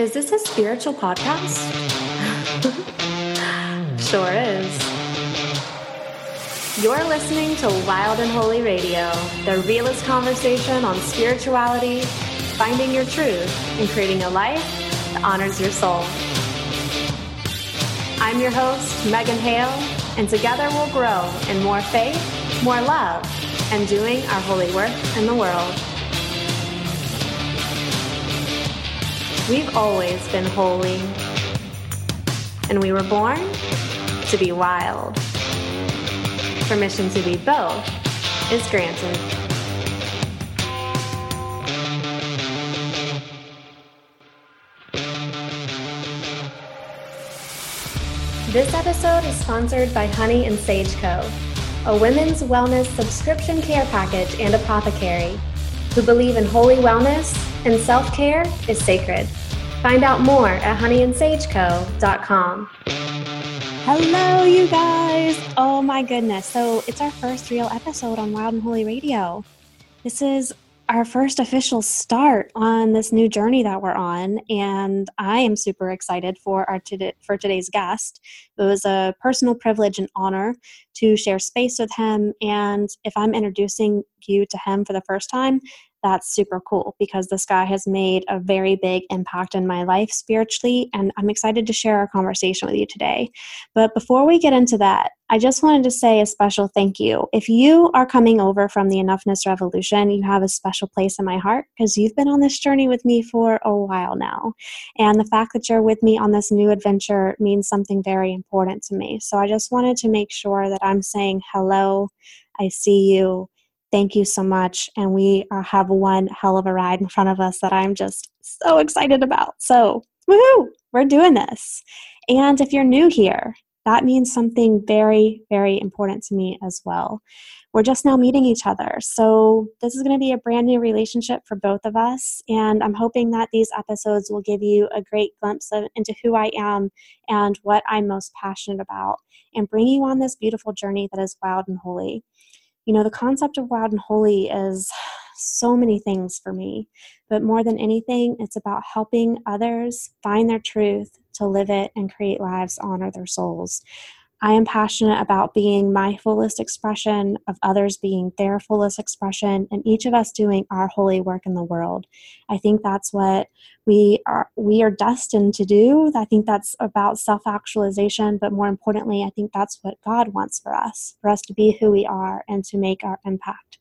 Is this a spiritual podcast? sure is. You're listening to Wild and Holy Radio, the realest conversation on spirituality, finding your truth, and creating a life that honors your soul. I'm your host, Megan Hale, and together we'll grow in more faith, more love, and doing our holy work in the world. We've always been holy, and we were born to be wild. Permission to be both is granted. This episode is sponsored by Honey and Sage Co., a women's wellness subscription care package and apothecary who believe in holy wellness and self care is sacred. Find out more at honeyandsageco.com. Hello, you guys. Oh my goodness. So, it's our first real episode on Wild and Holy Radio. This is our first official start on this new journey that we're on and i am super excited for our today, for today's guest it was a personal privilege and honor to share space with him and if i'm introducing you to him for the first time that's super cool because this guy has made a very big impact in my life spiritually, and I'm excited to share our conversation with you today. But before we get into that, I just wanted to say a special thank you. If you are coming over from the Enoughness Revolution, you have a special place in my heart because you've been on this journey with me for a while now. And the fact that you're with me on this new adventure means something very important to me. So I just wanted to make sure that I'm saying hello. I see you Thank you so much. And we uh, have one hell of a ride in front of us that I'm just so excited about. So, woohoo, we're doing this. And if you're new here, that means something very, very important to me as well. We're just now meeting each other. So, this is going to be a brand new relationship for both of us. And I'm hoping that these episodes will give you a great glimpse of, into who I am and what I'm most passionate about and bring you on this beautiful journey that is wild and holy you know, the concept of wild and holy is so many things for me. But more than anything, it's about helping others find their truth, to live it, and create lives honor their souls. I am passionate about being my fullest expression, of others being their fullest expression, and each of us doing our holy work in the world. I think that's what we are we are destined to do. I think that's about self-actualization, but more importantly, I think that's what God wants for us, for us to be who we are and to make our impact.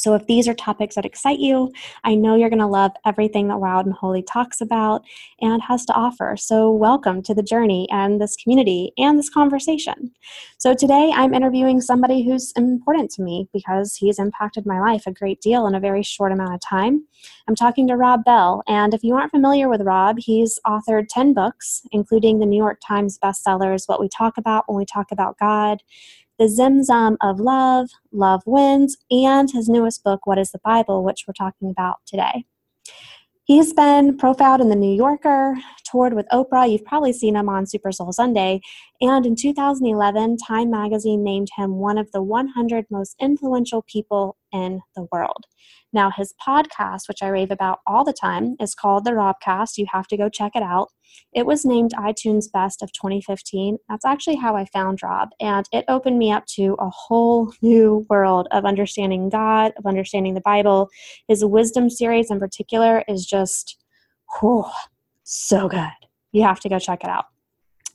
So, if these are topics that excite you, I know you're going to love everything that Wild and Holy talks about and has to offer. So, welcome to the journey and this community and this conversation. So, today I'm interviewing somebody who's important to me because he's impacted my life a great deal in a very short amount of time. I'm talking to Rob Bell. And if you aren't familiar with Rob, he's authored 10 books, including the New York Times bestsellers What We Talk About When We Talk About God the Zimzum of Love, Love Wins, and his newest book, What is the Bible, which we're talking about today. He's been profiled in The New Yorker, toured with Oprah. You've probably seen him on Super Soul Sunday. And in 2011, Time magazine named him one of the 100 most influential people in the world. Now, his podcast, which I rave about all the time, is called The Robcast. You have to go check it out. It was named iTunes Best of 2015. That's actually how I found Rob, and it opened me up to a whole new world of understanding God, of understanding the Bible. His wisdom series in particular is just, whew, so good. You have to go check it out.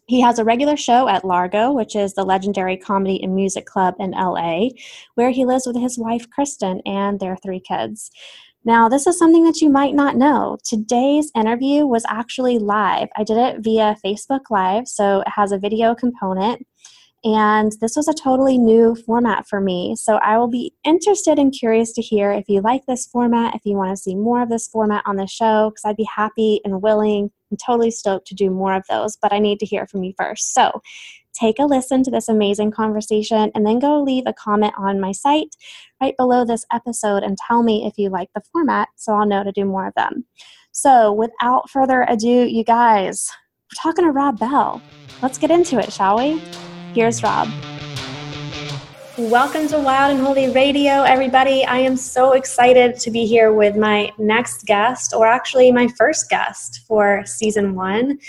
He has a regular show at Largo, which is the legendary comedy and music club in LA, where he lives with his wife, Kristen, and their three kids. Now, this is something that you might not know. Today's interview was actually live. I did it via Facebook Live, so it has a video component. And this was a totally new format for me. So I will be interested and curious to hear if you like this format, if you want to see more of this format on the show, because I'd be happy and willing and totally stoked to do more of those. But I need to hear from you first. So take a listen to this amazing conversation and then go leave a comment on my site right below this episode and tell me if you like the format so I'll know to do more of them. So without further ado, you guys, we're talking to Rob Bell. Let's get into it, shall we? Here's Rob. Welcome to Wild and Holy Radio, everybody. I am so excited to be here with my next guest, or actually my first guest for season one,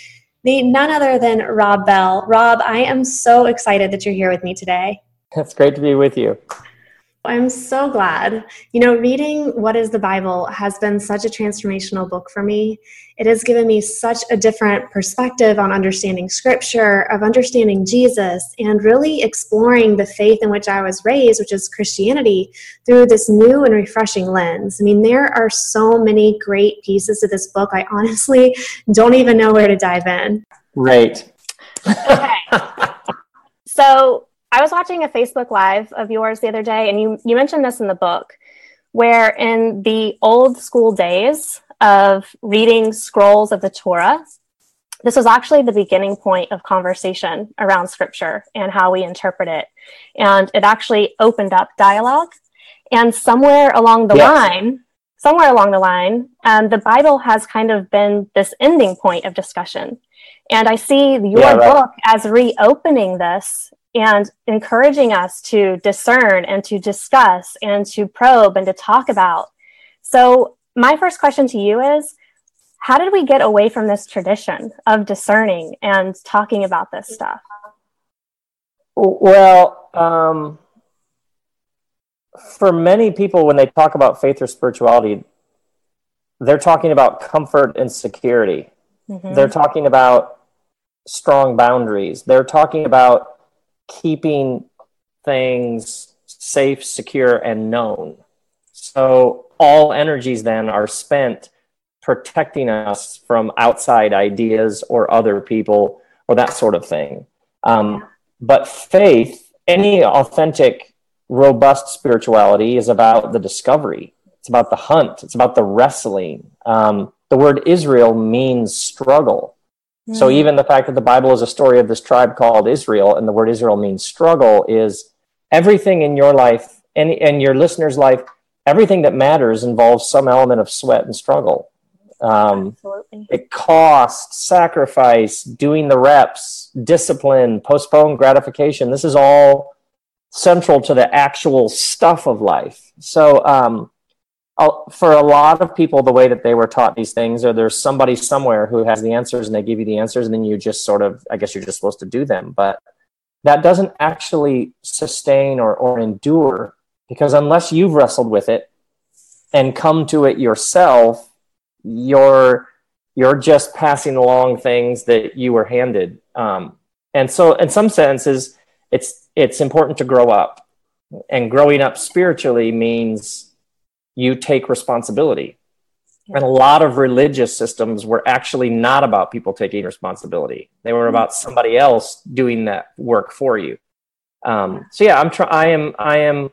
the none other than Rob Bell. Rob, I am so excited that you're here with me today. It's great to be with you. I'm so glad. You know, reading What is the Bible has been such a transformational book for me. It has given me such a different perspective on understanding scripture, of understanding Jesus, and really exploring the faith in which I was raised, which is Christianity, through this new and refreshing lens. I mean, there are so many great pieces to this book. I honestly don't even know where to dive in. Right. okay. so, I was watching a Facebook Live of yours the other day, and you, you mentioned this in the book, where in the old school days of reading scrolls of the Torah, this was actually the beginning point of conversation around scripture and how we interpret it. And it actually opened up dialogue. And somewhere along the yes. line, somewhere along the line, um, the Bible has kind of been this ending point of discussion. And I see your yeah, right. book as reopening this and encouraging us to discern and to discuss and to probe and to talk about. So, my first question to you is how did we get away from this tradition of discerning and talking about this stuff? Well, um, for many people, when they talk about faith or spirituality, they're talking about comfort and security. Mm-hmm. They're talking about strong boundaries. They're talking about keeping things safe, secure, and known. So all energies then are spent protecting us from outside ideas or other people or that sort of thing. Um, but faith, any authentic, robust spirituality is about the discovery. It's about the hunt. It's about the wrestling. Um, the word Israel means struggle. So hmm. even the fact that the Bible is a story of this tribe called Israel, and the word Israel means struggle, is everything in your life and, and your listener's life, everything that matters involves some element of sweat and struggle. Um, Absolutely. It costs, sacrifice, doing the reps, discipline, postpone gratification. This is all central to the actual stuff of life. So, um, for a lot of people, the way that they were taught these things, or there's somebody somewhere who has the answers and they give you the answers, and then you just sort of, I guess you're just supposed to do them. But that doesn't actually sustain or, or endure because unless you've wrestled with it and come to it yourself, you're you're just passing along things that you were handed. Um, and so, in some senses, it's it's important to grow up, and growing up spiritually means you take responsibility. Yeah. And a lot of religious systems were actually not about people taking responsibility. They were about somebody else doing that work for you. Um, so yeah, I'm trying. I am. I am.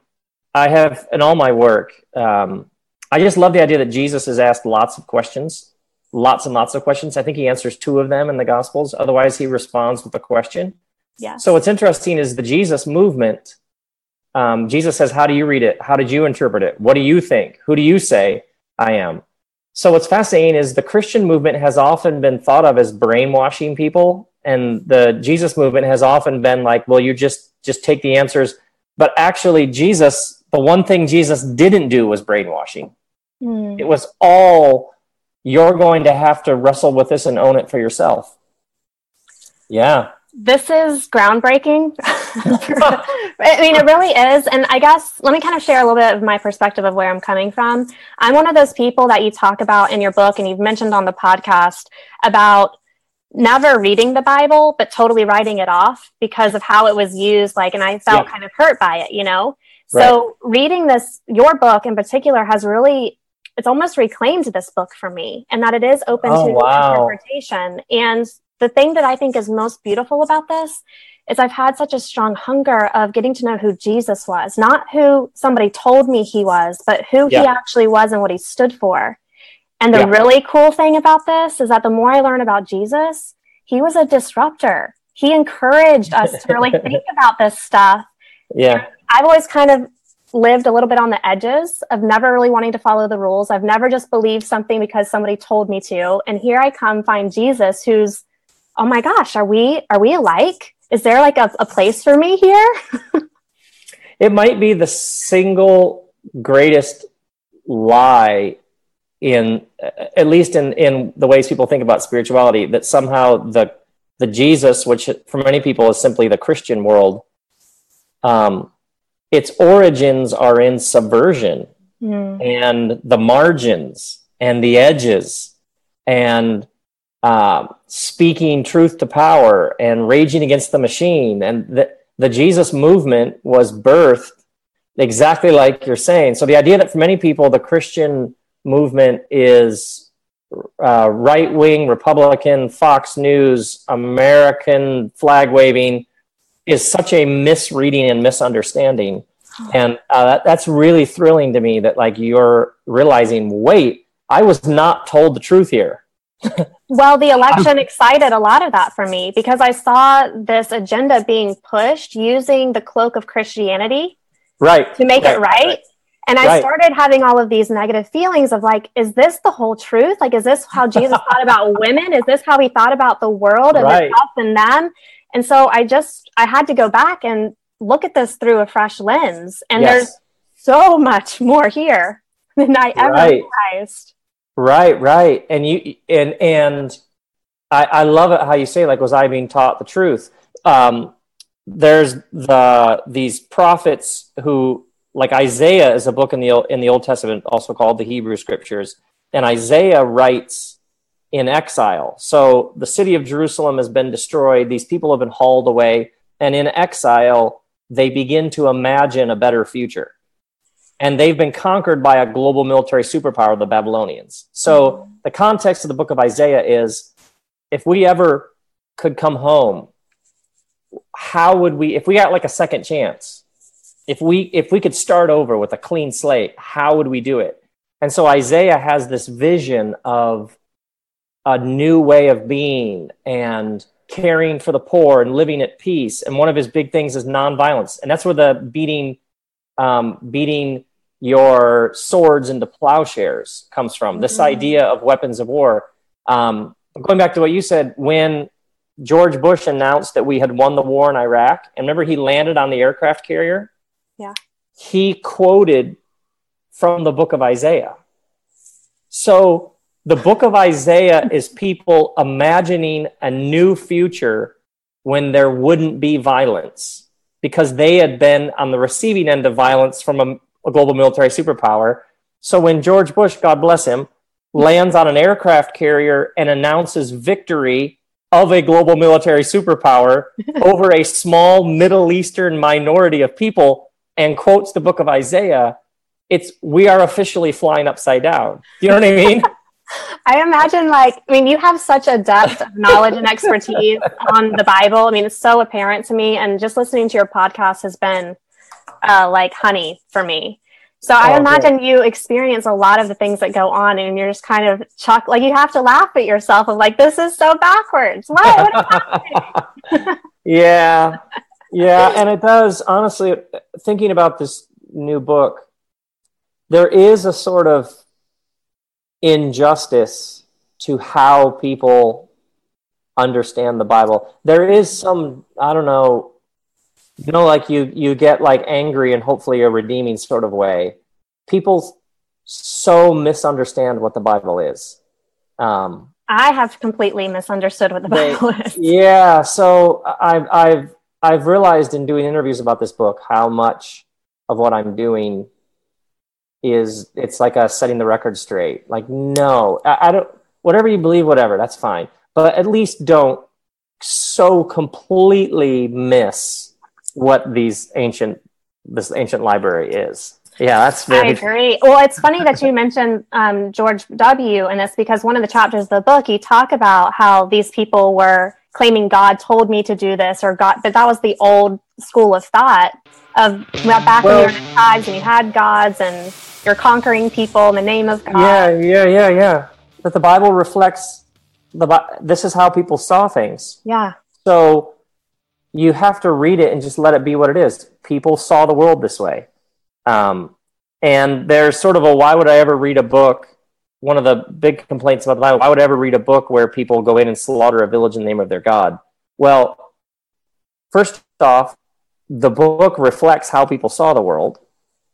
I have in all my work. Um, I just love the idea that Jesus is asked lots of questions, lots and lots of questions. I think he answers two of them in the Gospels. Otherwise, he responds with a question. Yeah. So what's interesting is the Jesus movement um, Jesus says, How do you read it? How did you interpret it? What do you think? Who do you say I am? So, what's fascinating is the Christian movement has often been thought of as brainwashing people, and the Jesus movement has often been like, well, you just just take the answers. But actually, Jesus, the one thing Jesus didn't do was brainwashing. Mm. It was all you're going to have to wrestle with this and own it for yourself. Yeah this is groundbreaking. I mean, it really is. And I guess let me kind of share a little bit of my perspective of where I'm coming from. I'm one of those people that you talk about in your book and you've mentioned on the podcast about never reading the Bible, but totally writing it off because of how it was used. Like, and I felt yeah. kind of hurt by it, you know? Right. So reading this, your book in particular has really it's almost reclaimed this book for me and that it is open oh, to wow. interpretation and the thing that I think is most beautiful about this is I've had such a strong hunger of getting to know who Jesus was, not who somebody told me he was, but who yeah. he actually was and what he stood for. And the yeah. really cool thing about this is that the more I learn about Jesus, he was a disruptor. He encouraged us to really think about this stuff. Yeah. And I've always kind of lived a little bit on the edges of never really wanting to follow the rules. I've never just believed something because somebody told me to. And here I come find Jesus who's oh my gosh, are we are we alike? Is there like a, a place for me here? it might be the single greatest lie in at least in in the ways people think about spirituality that somehow the the Jesus, which for many people is simply the Christian world, um, its origins are in subversion mm. and the margins and the edges and uh, speaking truth to power and raging against the machine. And the, the Jesus movement was birthed exactly like you're saying. So the idea that for many people, the Christian movement is uh, right wing Republican, Fox News, American flag waving is such a misreading and misunderstanding. And uh, that, that's really thrilling to me that like you're realizing, wait, I was not told the truth here. well, the election excited a lot of that for me because I saw this agenda being pushed using the cloak of Christianity right to make right, it right. right. And I right. started having all of these negative feelings of like, is this the whole truth? Like, is this how Jesus thought about women? Is this how he thought about the world and right. us and them? And so I just, I had to go back and look at this through a fresh lens. And yes. there's so much more here than I ever realized. Right, right. And you, and, and I, I love it how you say, like, was I being taught the truth? Um, there's the, these prophets who, like Isaiah is a book in the in the Old Testament, also called the Hebrew Scriptures, and Isaiah writes in exile. So the city of Jerusalem has been destroyed; these people have been hauled away, and in exile they begin to imagine a better future. And they've been conquered by a global military superpower, the Babylonians. So the context of the book of Isaiah is if we ever could come home, how would we, if we got like a second chance, if we if we could start over with a clean slate how would we do it? And so isaiah has this vision of a new way of being and caring for the poor and living at peace. And one of his big things is nonviolence. And that's where the beating um, beating your swords into plowshares comes from this mm-hmm. idea of weapons of war um, going back to what you said when george bush announced that we had won the war in iraq and remember he landed on the aircraft carrier yeah. He quoted from the book of Isaiah. So the book of Isaiah is people imagining a new future when there wouldn't be violence because they had been on the receiving end of violence from a, a global military superpower. So when George Bush, God bless him, lands on an aircraft carrier and announces victory of a global military superpower over a small Middle Eastern minority of people, and quotes the book of Isaiah, it's we are officially flying upside down. You know what I mean? I imagine, like, I mean, you have such a depth of knowledge and expertise on the Bible. I mean, it's so apparent to me, and just listening to your podcast has been uh, like honey for me. So I oh, imagine good. you experience a lot of the things that go on, and you're just kind of chuck like you have to laugh at yourself of like, this is so backwards. What? what yeah, yeah, and it does. Honestly, thinking about this new book, there is a sort of injustice to how people understand the Bible. There is some, I don't know, you know, like you you get like angry and hopefully a redeeming sort of way. People so misunderstand what the Bible is. Um, I have completely misunderstood what the Bible they, is. Yeah, so I've I've I've realized in doing interviews about this book how much of what I'm doing is it's like a setting the record straight. Like, no, I, I don't, whatever you believe, whatever, that's fine. But at least don't so completely miss what these ancient, this ancient library is. Yeah, that's very. I agree. Well, it's funny that you mentioned um, George W. and this because one of the chapters of the book, you talk about how these people were claiming God told me to do this or God, but that was the old school of thought of back well, in your times and you had gods and you're conquering people in the name of God. Yeah, yeah, yeah, yeah. That the Bible reflects the this is how people saw things. Yeah. So you have to read it and just let it be what it is. People saw the world this way. Um, and there's sort of a why would I ever read a book one of the big complaints about the Bible. Why would I ever read a book where people go in and slaughter a village in the name of their God? Well, first off, the book reflects how people saw the world.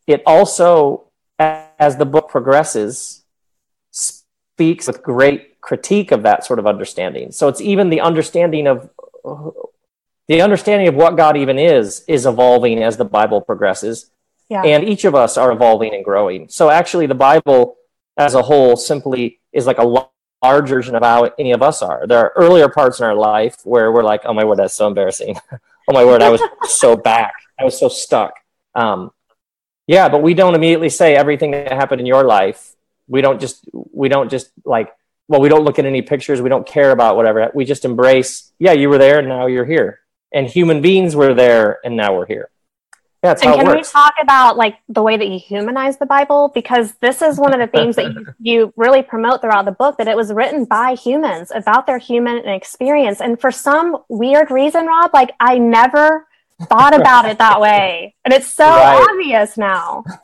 It also, as the book progresses, speaks with great critique of that sort of understanding. So it's even the understanding of the understanding of what God even is is evolving as the Bible progresses. Yeah. And each of us are evolving and growing. So actually the Bible as a whole simply is like a large version of how any of us are. There are earlier parts in our life where we're like, oh my word, that's so embarrassing. oh my word, I was so back. I was so stuck. Um, yeah, but we don't immediately say everything that happened in your life. We don't just, we don't just like, well, we don't look at any pictures. We don't care about whatever. We just embrace, yeah, you were there and now you're here and human beings were there and now we're here. Yeah, and can we talk about like the way that you humanize the Bible? Because this is one of the themes that you, you, really promote throughout the book that it was written by humans about their human experience. And for some weird reason, Rob, like I never thought about it that way. And it's so right. obvious now.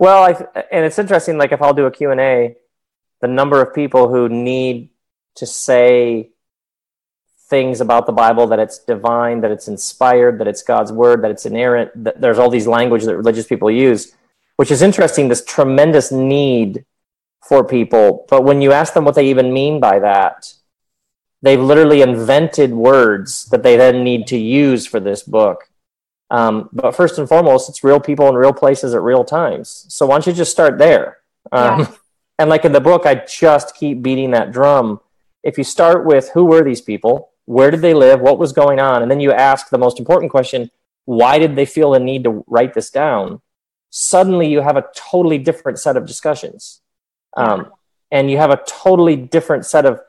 well, I, and it's interesting, like if I'll do a Q&A, the number of people who need to say things about the Bible that it's divine, that it's inspired, that it's God's word, that it's inerrant. That there's all these language that religious people use, which is interesting. This tremendous need for people, but when you ask them what they even mean by that, they've literally invented words that they then need to use for this book. Um, but first and foremost, it's real people in real places at real times. So why don't you just start there? Um, yeah. And like in the book, I just keep beating that drum. If you start with who were these people, where did they live? What was going on? And then you ask the most important question why did they feel the need to write this down? Suddenly you have a totally different set of discussions. Um, and you have a totally different set of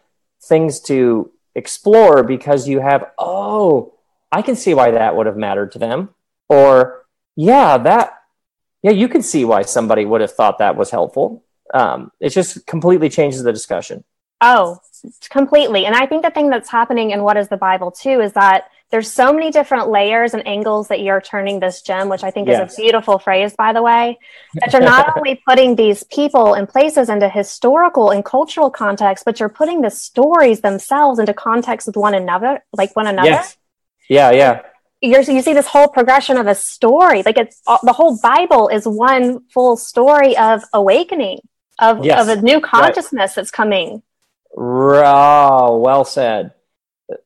things to explore because you have, oh, I can see why that would have mattered to them. Or, yeah, that, yeah, you can see why somebody would have thought that was helpful. Um, it just completely changes the discussion. Oh, completely. And I think the thing that's happening in What is the Bible too is that there's so many different layers and angles that you're turning this gem, which I think yes. is a beautiful phrase, by the way, that you're not only putting these people and places into historical and cultural context, but you're putting the stories themselves into context with one another, like one another. Yes. Yeah, yeah. You're, you see this whole progression of a story. Like it's the whole Bible is one full story of awakening, of, yes. of a new consciousness right. that's coming Oh, well said.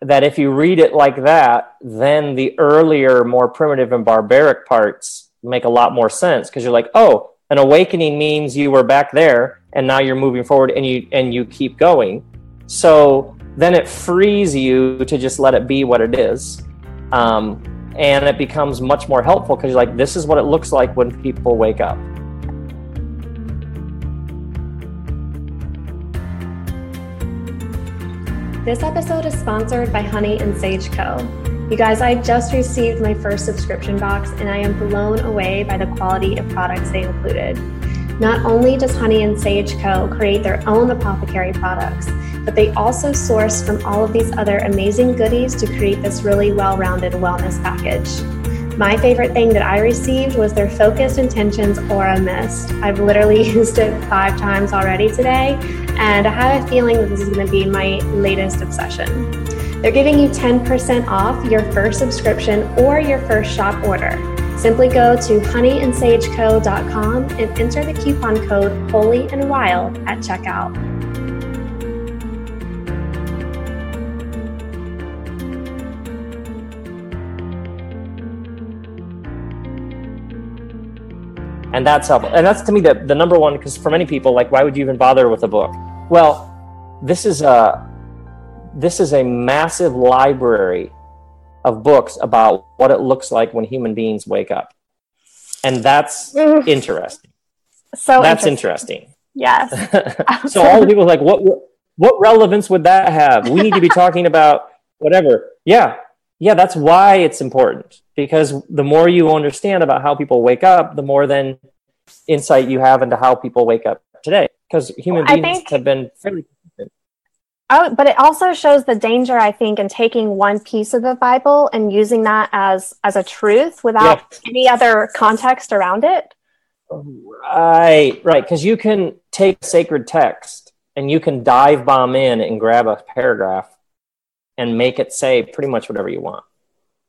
That if you read it like that, then the earlier, more primitive and barbaric parts make a lot more sense because you're like, oh, an awakening means you were back there and now you're moving forward and you and you keep going. So then it frees you to just let it be what it is. Um, and it becomes much more helpful because you're like, this is what it looks like when people wake up. This episode is sponsored by Honey and Sage Co. You guys, I just received my first subscription box and I am blown away by the quality of products they included. Not only does Honey and Sage Co. create their own apothecary products, but they also source from all of these other amazing goodies to create this really well rounded wellness package. My favorite thing that I received was their Focused Intentions Aura Mist. I've literally used it five times already today, and I have a feeling that this is going to be my latest obsession. They're giving you 10% off your first subscription or your first shop order. Simply go to honeyandsageco.com and enter the coupon code Holy and Wild at checkout. and that's helpful and that's to me the, the number one because for many people like why would you even bother with a book well this is a this is a massive library of books about what it looks like when human beings wake up. And that's mm. interesting. So that's interesting, interesting. yes. So all the people like what what relevance would that have? We need to be talking about whatever. Yeah. Yeah that's why it's important. Because the more you understand about how people wake up, the more then insight you have into how people wake up today. Because human beings think, have been fairly consistent. Oh, but it also shows the danger, I think, in taking one piece of the Bible and using that as as a truth without yes. any other context around it. Right, right. Because you can take sacred text and you can dive bomb in and grab a paragraph and make it say pretty much whatever you want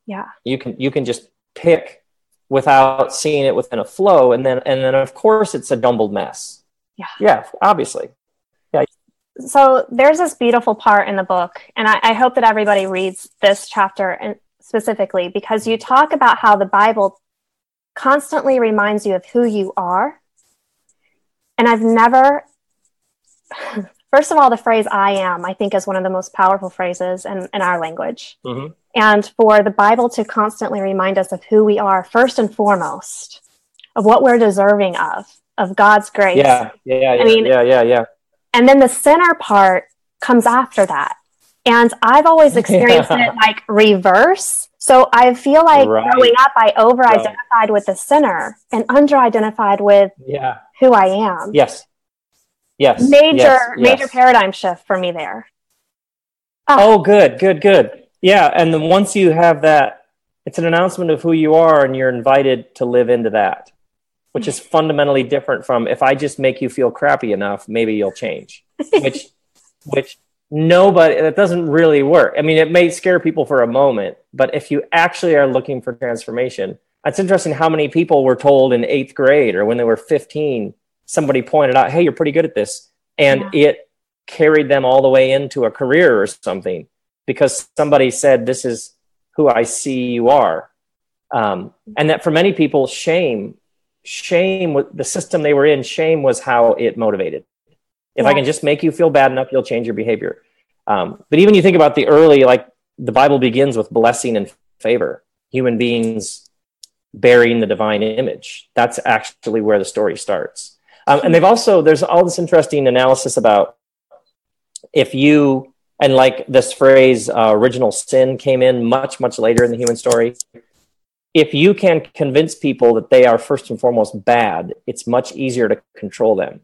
Yeah. You can you can just pick without seeing it within a flow and then and then of course it's a jumbled mess. Yeah. Yeah, obviously. Yeah. So there's this beautiful part in the book, and I, I hope that everybody reads this chapter specifically because you talk about how the Bible constantly reminds you of who you are. And I've never First of all, the phrase I am, I think, is one of the most powerful phrases in, in our language. Mm-hmm. And for the Bible to constantly remind us of who we are, first and foremost, of what we're deserving of, of God's grace. Yeah, yeah, yeah. I mean, yeah, yeah, yeah. And then the sinner part comes after that. And I've always experienced yeah. it like reverse. So I feel like right. growing up, I over identified right. with the sinner and under identified with yeah. who I am. Yes. Yes. Major, yes, major yes. paradigm shift for me there. Oh. oh, good, good, good. Yeah. And then once you have that, it's an announcement of who you are and you're invited to live into that, which is fundamentally different from if I just make you feel crappy enough, maybe you'll change, which, which nobody, that doesn't really work. I mean, it may scare people for a moment, but if you actually are looking for transformation, it's interesting how many people were told in eighth grade or when they were 15 somebody pointed out, hey, you're pretty good at this. And yeah. it carried them all the way into a career or something because somebody said, this is who I see you are. Um, and that for many people, shame, shame, the system they were in, shame was how it motivated. If yeah. I can just make you feel bad enough, you'll change your behavior. Um, but even you think about the early, like the Bible begins with blessing and favor. Human beings bearing the divine image. That's actually where the story starts. Um, and they've also, there's all this interesting analysis about if you, and like this phrase, uh, original sin came in much, much later in the human story. If you can convince people that they are first and foremost bad, it's much easier to control them.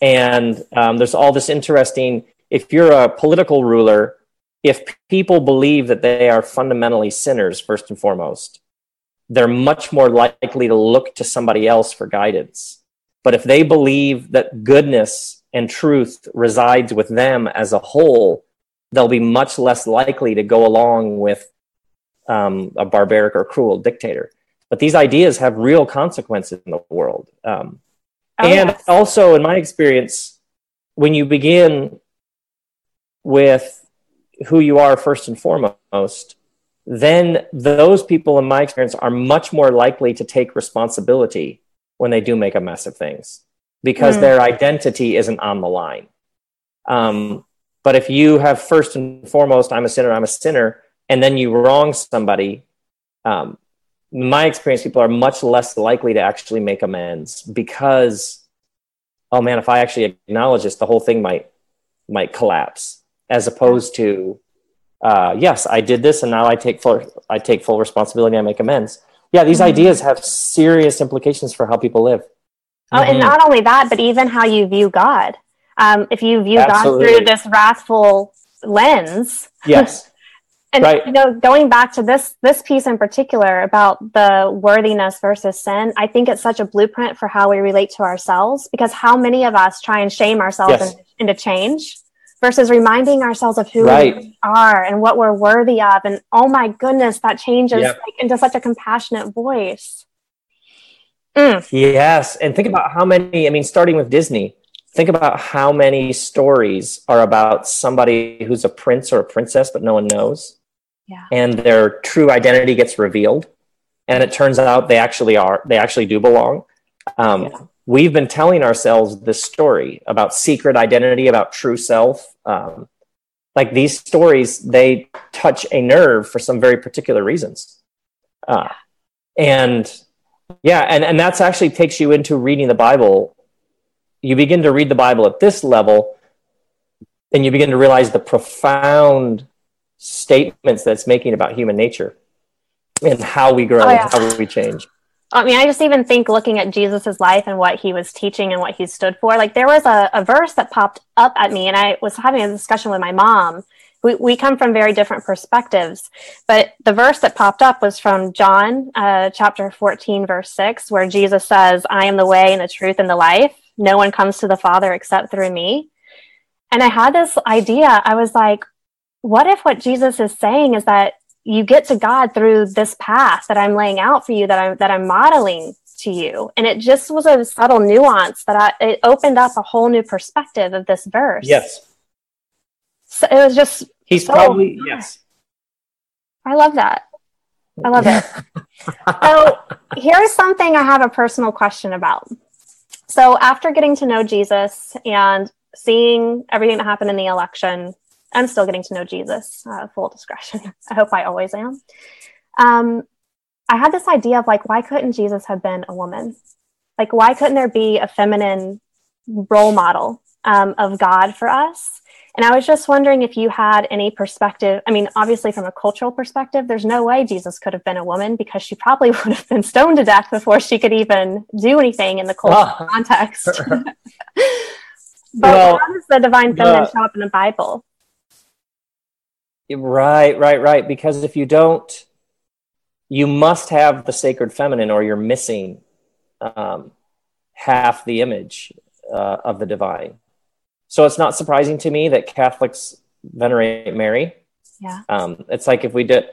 And um, there's all this interesting, if you're a political ruler, if people believe that they are fundamentally sinners, first and foremost, they're much more likely to look to somebody else for guidance but if they believe that goodness and truth resides with them as a whole, they'll be much less likely to go along with um, a barbaric or cruel dictator. But these ideas have real consequences in the world. Um, oh, and yes. also, in my experience, when you begin with who you are first and foremost, then those people, in my experience, are much more likely to take responsibility when they do make a mess of things because mm. their identity isn't on the line. Um, but if you have first and foremost, I'm a sinner, I'm a sinner, and then you wrong somebody, um, my experience, people are much less likely to actually make amends because, oh man, if I actually acknowledge this, the whole thing might might collapse. As opposed to, uh, yes, I did this, and now I take full I take full responsibility. I make amends yeah, these mm-hmm. ideas have serious implications for how people live. Oh, mm-hmm. and not only that, but even how you view God. Um, if you view Absolutely. God through this wrathful lens, yes. and right. you know, going back to this this piece in particular about the worthiness versus sin, I think it's such a blueprint for how we relate to ourselves. Because how many of us try and shame ourselves yes. in, into change, versus reminding ourselves of who right. we are and what we're worthy of. And oh my goodness, that changes yep. like, into such a compassionate voice. Mm. Yes. And think about how many, I mean, starting with Disney, think about how many stories are about somebody who's a prince or a princess, but no one knows. Yeah. And their true identity gets revealed. And it turns out they actually are, they actually do belong. Um, yeah we've been telling ourselves this story about secret identity, about true self. Um, like these stories, they touch a nerve for some very particular reasons. Uh, and yeah, and, and that's actually takes you into reading the Bible. You begin to read the Bible at this level, and you begin to realize the profound statements that's making about human nature and how we grow oh, yeah. and how we change. I mean, I just even think looking at Jesus's life and what he was teaching and what he stood for, like there was a, a verse that popped up at me, and I was having a discussion with my mom. We, we come from very different perspectives, but the verse that popped up was from John uh, chapter 14, verse 6, where Jesus says, I am the way and the truth and the life. No one comes to the Father except through me. And I had this idea. I was like, what if what Jesus is saying is that you get to God through this path that I'm laying out for you that I'm that I'm modeling to you. And it just was a subtle nuance that I it opened up a whole new perspective of this verse. Yes. So it was just He's so, probably yes. I love that. I love it. so here's something I have a personal question about. So after getting to know Jesus and seeing everything that happened in the election, I'm still getting to know Jesus, uh, full discretion. I hope I always am. Um, I had this idea of like, why couldn't Jesus have been a woman? Like, why couldn't there be a feminine role model um, of God for us? And I was just wondering if you had any perspective. I mean, obviously, from a cultural perspective, there's no way Jesus could have been a woman because she probably would have been stoned to death before she could even do anything in the cultural oh. context. but well, how does the divine feminine uh, show up in the Bible? Right, right, right. Because if you don't, you must have the sacred feminine, or you're missing um, half the image uh, of the divine. So it's not surprising to me that Catholics venerate Mary. Yeah. Um, it's like if we did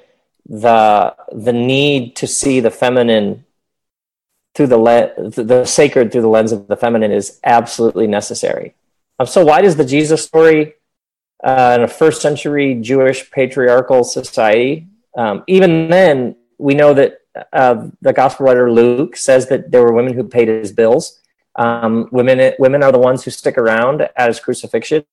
the the need to see the feminine through the le- the sacred through the lens of the feminine is absolutely necessary. Um, so why does the Jesus story uh, in a first century Jewish patriarchal society. Um, even then, we know that uh, the gospel writer Luke says that there were women who paid his bills. Um, women, women are the ones who stick around at his crucifixion.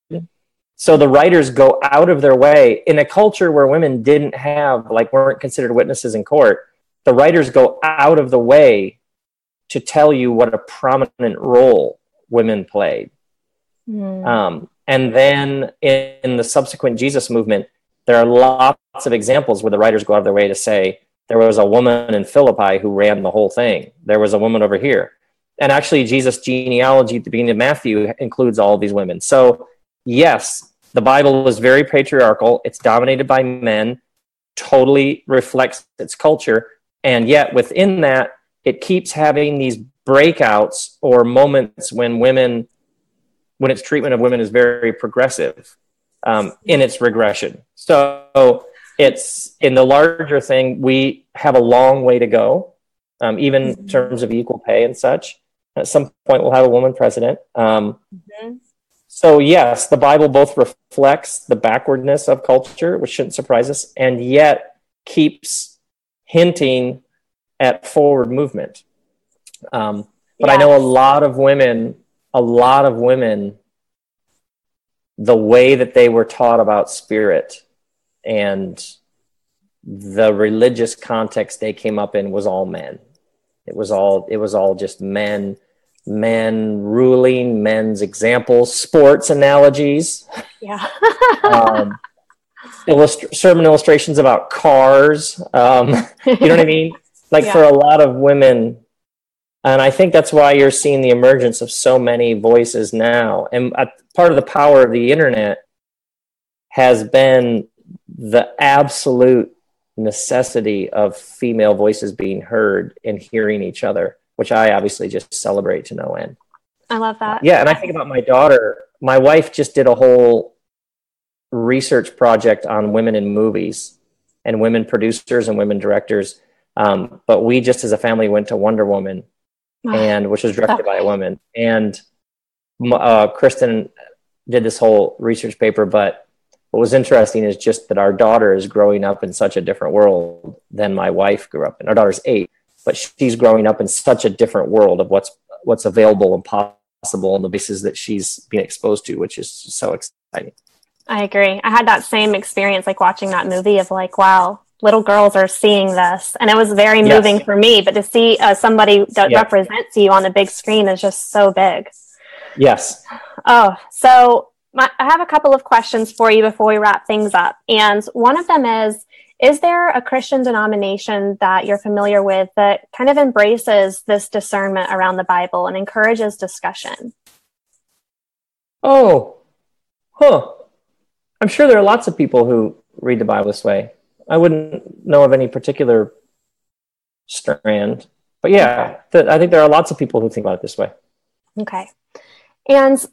So the writers go out of their way in a culture where women didn't have, like, weren't considered witnesses in court. The writers go out of the way to tell you what a prominent role women played. Mm. Um, and then in, the subsequent Jesus movement, there are lots of examples where the writers go out of their way to say, there was a woman in Philippi who ran the whole thing. There was a woman over here. And actually, Jesus' genealogy at the beginning of Matthew includes all these women. So, yes, the Bible is very patriarchal. It's dominated by men, totally reflects its culture. And yet, within that, it keeps having these breakouts or moments when women when its treatment of women is very progressive um, in its regression. So it's in the larger thing, we have a long way to go, um, even mm-hmm. in terms of equal pay and such. At some point, we'll have a woman president. Um, mm-hmm. So, yes, the Bible both reflects the backwardness of culture, which shouldn't surprise us, and yet keeps hinting at forward movement. Um, but yes. I know a lot of women a lot of women the way that they were taught about spirit and the religious context they came up in was all men. It was all it was all just men men ruling men's examples sports analogies. Yeah. Um, illust- sermon illustrations about cars um, you know what i mean? Like yeah. for a lot of women and I think that's why you're seeing the emergence of so many voices now. And part of the power of the internet has been the absolute necessity of female voices being heard and hearing each other, which I obviously just celebrate to no end. I love that. Yeah. And I think about my daughter. My wife just did a whole research project on women in movies and women producers and women directors. Um, but we just as a family went to Wonder Woman and which was directed by a woman. And uh, Kristen did this whole research paper, but what was interesting is just that our daughter is growing up in such a different world than my wife grew up in. Our daughter's eight, but she's growing up in such a different world of what's what's available and possible and the bases that she's being exposed to, which is so exciting. I agree. I had that same experience, like watching that movie of like, wow, little girls are seeing this. And it was very moving yes. for me but to see uh, somebody that yes. represents you on the big screen is just so big. Yes. Oh so my, i have a couple of questions for you before we wrap things up. And one of them is is there a christian denomination that you're familiar with that kind of embraces this discernment around the bible and encourages discussion? Oh huh. I'm sure there are lots of people who read the bible this way I wouldn't know of any particular strand, but yeah, th- I think there are lots of people who think about it this way. Okay, and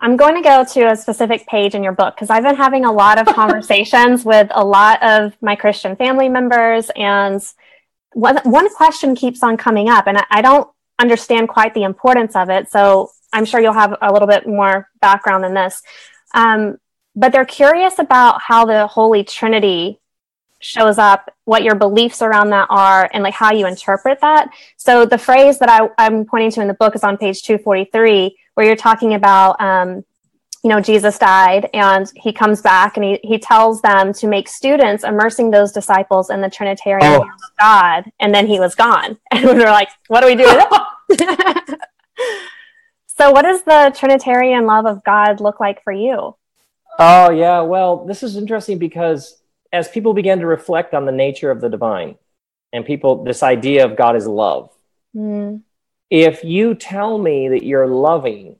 I'm going to go to a specific page in your book because I've been having a lot of conversations with a lot of my Christian family members, and one, one question keeps on coming up, and I, I don't understand quite the importance of it. So I'm sure you'll have a little bit more background than this. Um, but they're curious about how the Holy Trinity shows up, what your beliefs around that are, and like how you interpret that. So the phrase that I, I'm pointing to in the book is on page 243 where you're talking about um, you know jesus died and he comes back and he, he tells them to make students immersing those disciples in the trinitarian oh. god. And then he was gone. And we were like what do we do so what does the trinitarian love of god look like for you? Oh yeah. Well this is interesting because as people began to reflect on the nature of the divine and people this idea of god is love mm if you tell me that you're loving,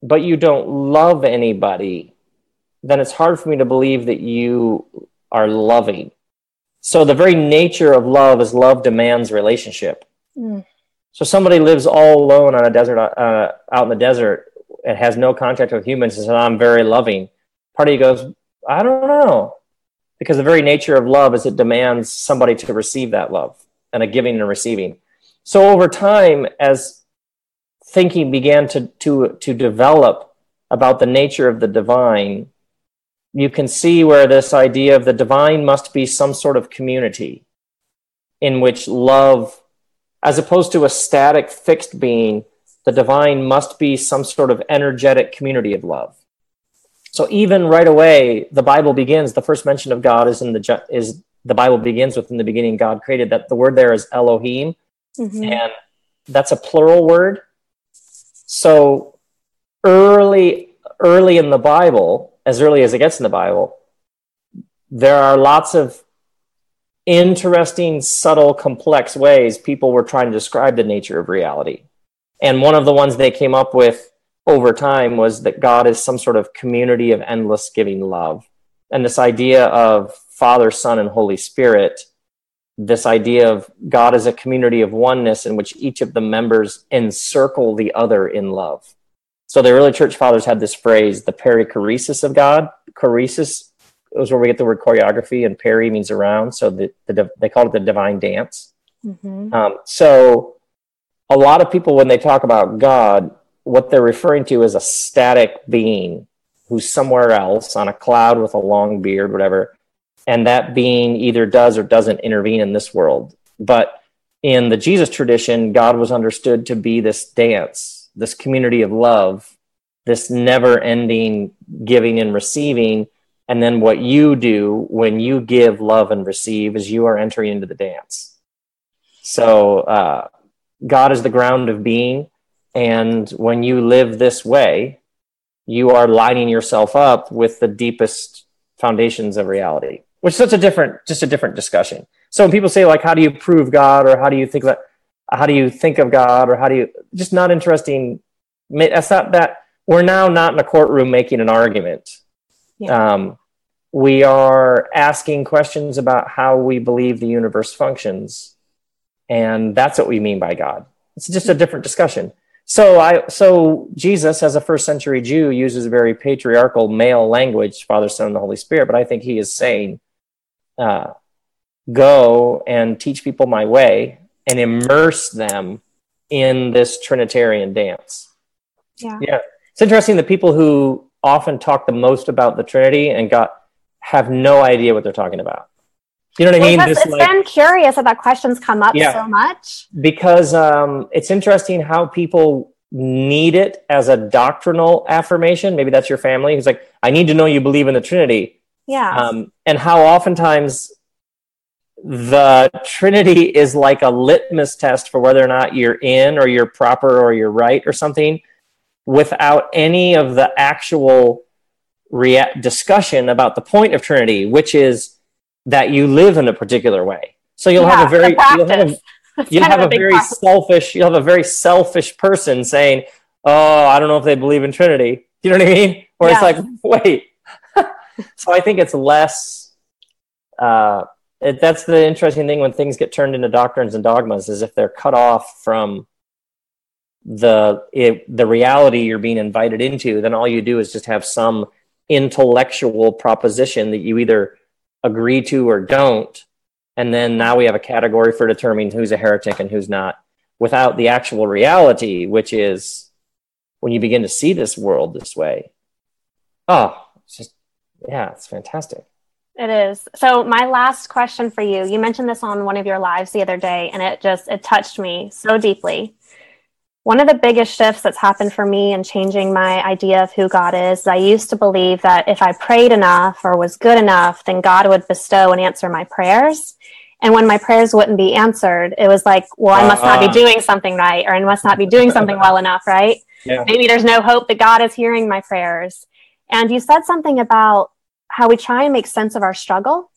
but you don't love anybody, then it's hard for me to believe that you are loving. So the very nature of love is love demands relationship. Mm. So somebody lives all alone on a desert, uh, out in the desert, and has no contact with humans, and says, "I'm very loving." Part of you goes, "I don't know," because the very nature of love is it demands somebody to receive that love and a giving and receiving. So over time, as thinking began to, to, to develop about the nature of the divine, you can see where this idea of the divine must be some sort of community in which love, as opposed to a static, fixed being, the divine must be some sort of energetic community of love. So even right away, the Bible begins. The first mention of God is in the is the Bible begins with in the beginning God created. That the word there is Elohim, Mm-hmm. And that's a plural word. So early, early in the Bible, as early as it gets in the Bible, there are lots of interesting, subtle, complex ways people were trying to describe the nature of reality. And one of the ones they came up with over time was that God is some sort of community of endless giving love. And this idea of Father, Son, and Holy Spirit this idea of God as a community of oneness in which each of the members encircle the other in love. So the early church fathers had this phrase, the perichoresis of God. Choresis is where we get the word choreography, and peri means around. So the, the they called it the divine dance. Mm-hmm. Um, so a lot of people, when they talk about God, what they're referring to is a static being who's somewhere else on a cloud with a long beard, whatever, and that being either does or doesn't intervene in this world. But in the Jesus tradition, God was understood to be this dance, this community of love, this never ending giving and receiving. And then what you do when you give love and receive is you are entering into the dance. So uh, God is the ground of being. And when you live this way, you are lining yourself up with the deepest foundations of reality which is such a different, just a different discussion. So when people say like, how do you prove God or how do you think that, how do you think of God or how do you, just not interesting. That's not that we're now not in a courtroom making an argument. Yeah. Um, we are asking questions about how we believe the universe functions. And that's what we mean by God. It's just a different discussion. So I so Jesus as a first century Jew uses very patriarchal male language, Father, Son, and the Holy Spirit, but I think he is saying uh, go and teach people my way and immerse them in this Trinitarian dance. Yeah. Yeah. It's interesting the people who often talk the most about the Trinity and got have no idea what they're talking about. You know what I mean? Just it's like, been curious that questions come up yeah, so much. Because um, it's interesting how people need it as a doctrinal affirmation. Maybe that's your family who's like, I need to know you believe in the Trinity. Yeah. Um, and how oftentimes the Trinity is like a litmus test for whether or not you're in or you're proper or you're right or something without any of the actual rea- discussion about the point of Trinity, which is that you live in a particular way. So you'll yeah, have a very, you'll have a, you'll have a, a very practice. selfish, you'll have a very selfish person saying, "Oh, I don't know if they believe in Trinity." You know what I mean? Where yeah. it's like, wait, so I think it's less. Uh, it, that's the interesting thing when things get turned into doctrines and dogmas is if they're cut off from the it, the reality you're being invited into, then all you do is just have some intellectual proposition that you either agree to or don't, and then now we have a category for determining who's a heretic and who's not, without the actual reality, which is when you begin to see this world this way. Oh, it's just yeah, it's fantastic. It is. So my last question for you, you mentioned this on one of your lives the other day and it just it touched me so deeply. One of the biggest shifts that's happened for me in changing my idea of who God is, I used to believe that if I prayed enough or was good enough, then God would bestow and answer my prayers. And when my prayers wouldn't be answered, it was like, well, I must uh, not be uh-huh. doing something right, or I must not be doing something well enough, right? Yeah. Maybe there's no hope that God is hearing my prayers. And you said something about how we try and make sense of our struggle.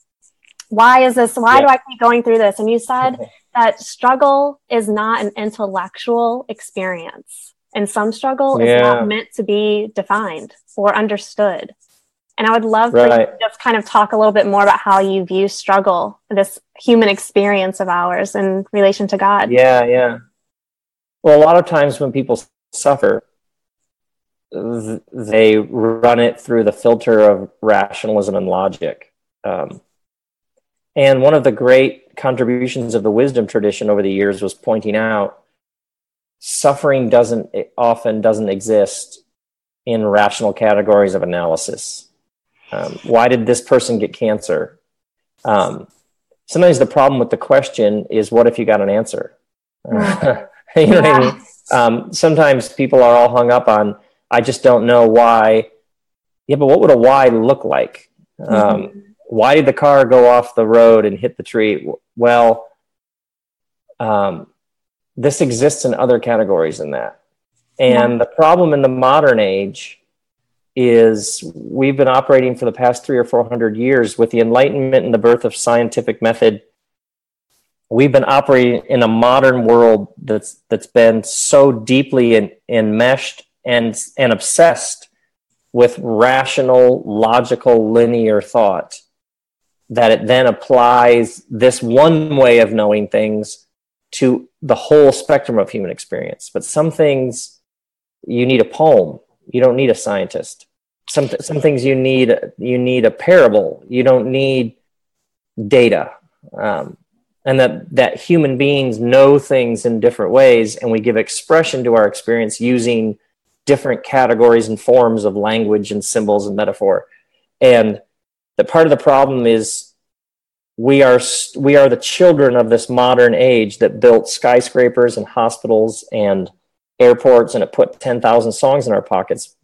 Why is this? Why yeah. do I keep going through this? And you said that struggle is not an intellectual experience, and some struggle yeah. is not meant to be defined or understood. And I would love right. for you to just kind of talk a little bit more about how you view struggle, this human experience of ours in relation to God. Yeah, yeah. Well, a lot of times when people suffer, they run it through the filter of rationalism and logic. Um, and one of the great contributions of the wisdom tradition over the years was pointing out suffering doesn't often doesn't exist in rational categories of analysis. Um, why did this person get cancer? Um, sometimes the problem with the question is, what if you got an answer? you know yeah. what I mean? Um, sometimes people are all hung up on I just don't know why. Yeah, but what would a why look like? Mm-hmm. Why did the car go off the road and hit the tree? Well, um, this exists in other categories than that. And yeah. the problem in the modern age is we've been operating for the past three or four hundred years with the Enlightenment and the birth of scientific method. We've been operating in a modern world that's that's been so deeply in, enmeshed and and obsessed with rational, logical, linear thought that it then applies this one way of knowing things to the whole spectrum of human experience. But some things you need a poem. You don't need a scientist. Some some things you need you need a parable. You don't need data. Um, and that that human beings know things in different ways, and we give expression to our experience using different categories and forms of language and symbols and metaphor. And that part of the problem is we are we are the children of this modern age that built skyscrapers and hospitals and airports and it put 10,000 songs in our pockets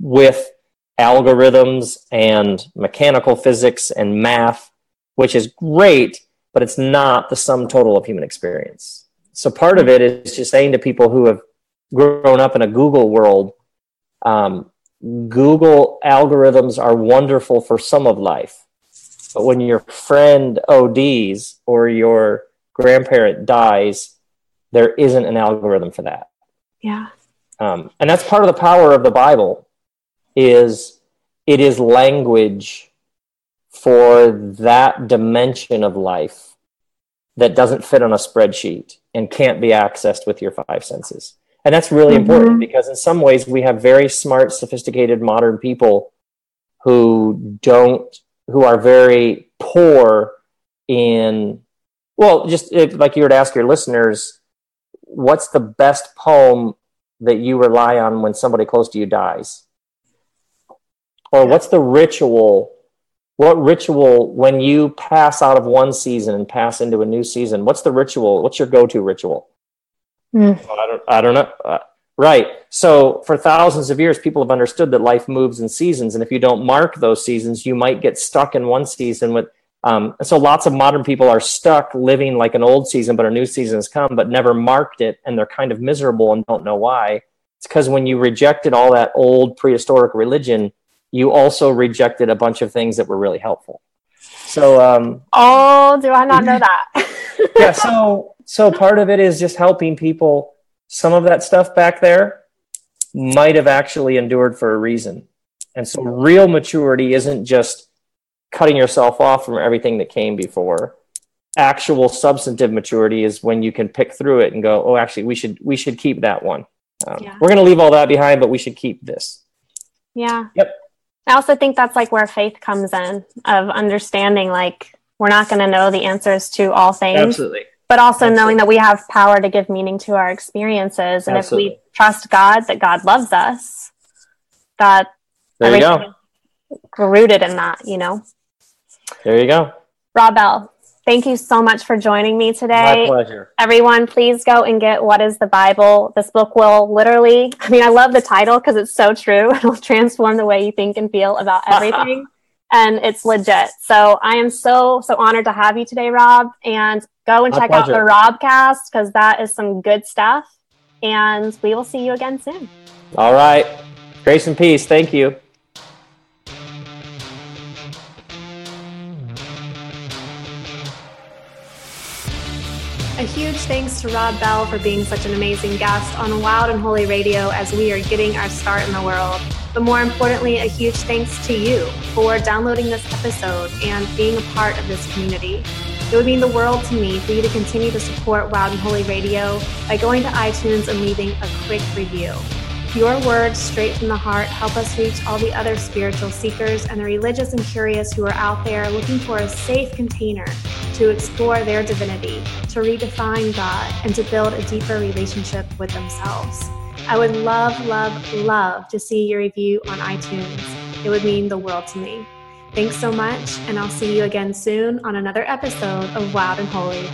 with algorithms and mechanical physics and math which is great but it's not the sum total of human experience. So part of it is just saying to people who have grown up in a Google world, um, Google algorithms are wonderful for some of life. But when your friend ODs or your grandparent dies, there isn't an algorithm for that. Yeah. Um, and that's part of the power of the Bible is it is language for that dimension of life that doesn't fit on a spreadsheet and can't be accessed with your five senses. And that's really mm-hmm. important because in some ways we have very smart, sophisticated, modern people who don't, who are very poor in, well, just if, like you were to ask your listeners, what's the best poem that you rely on when somebody close to you dies? Or what's the ritual? What ritual when you pass out of one season and pass into a new season? What's the ritual? What's your go-to ritual? Mm. I don't. I don't know. Uh, right. So for thousands of years, people have understood that life moves in seasons, and if you don't mark those seasons, you might get stuck in one season with. Um, so lots of modern people are stuck living like an old season, but a new season has come, but never marked it, and they're kind of miserable and don't know why. It's because when you rejected all that old prehistoric religion, you also rejected a bunch of things that were really helpful. So, um, oh, do I not know that? yeah. So, so part of it is just helping people. Some of that stuff back there might have actually endured for a reason. And so real maturity isn't just cutting yourself off from everything that came before. Actual substantive maturity is when you can pick through it and go, oh, actually, we should we should keep that one. Um, yeah. We're going to leave all that behind, but we should keep this. Yeah. Yep. I also think that's like where faith comes in of understanding like we're not going to know the answers to all things. Absolutely. But also Absolutely. knowing that we have power to give meaning to our experiences. And Absolutely. if we trust God, that God loves us, that there you go. rooted in that, you know? There you go. Rob Bell, Thank you so much for joining me today. My pleasure. Everyone, please go and get What is the Bible? This book will literally, I mean, I love the title because it's so true. It'll transform the way you think and feel about everything. And it's legit. So I am so, so honored to have you today, Rob. And go and My check pleasure. out the Robcast because that is some good stuff. And we will see you again soon. All right. Grace and peace. Thank you. A huge thanks to Rob Bell for being such an amazing guest on Wild and Holy Radio as we are getting our start in the world. But more importantly, a huge thanks to you for downloading this episode and being a part of this community. It would mean the world to me for you to continue to support Wild and Holy Radio by going to iTunes and leaving a quick review. Your words, straight from the heart, help us reach all the other spiritual seekers and the religious and curious who are out there looking for a safe container to explore their divinity, to redefine God, and to build a deeper relationship with themselves. I would love, love, love to see your review on iTunes. It would mean the world to me. Thanks so much, and I'll see you again soon on another episode of Wild and Holy.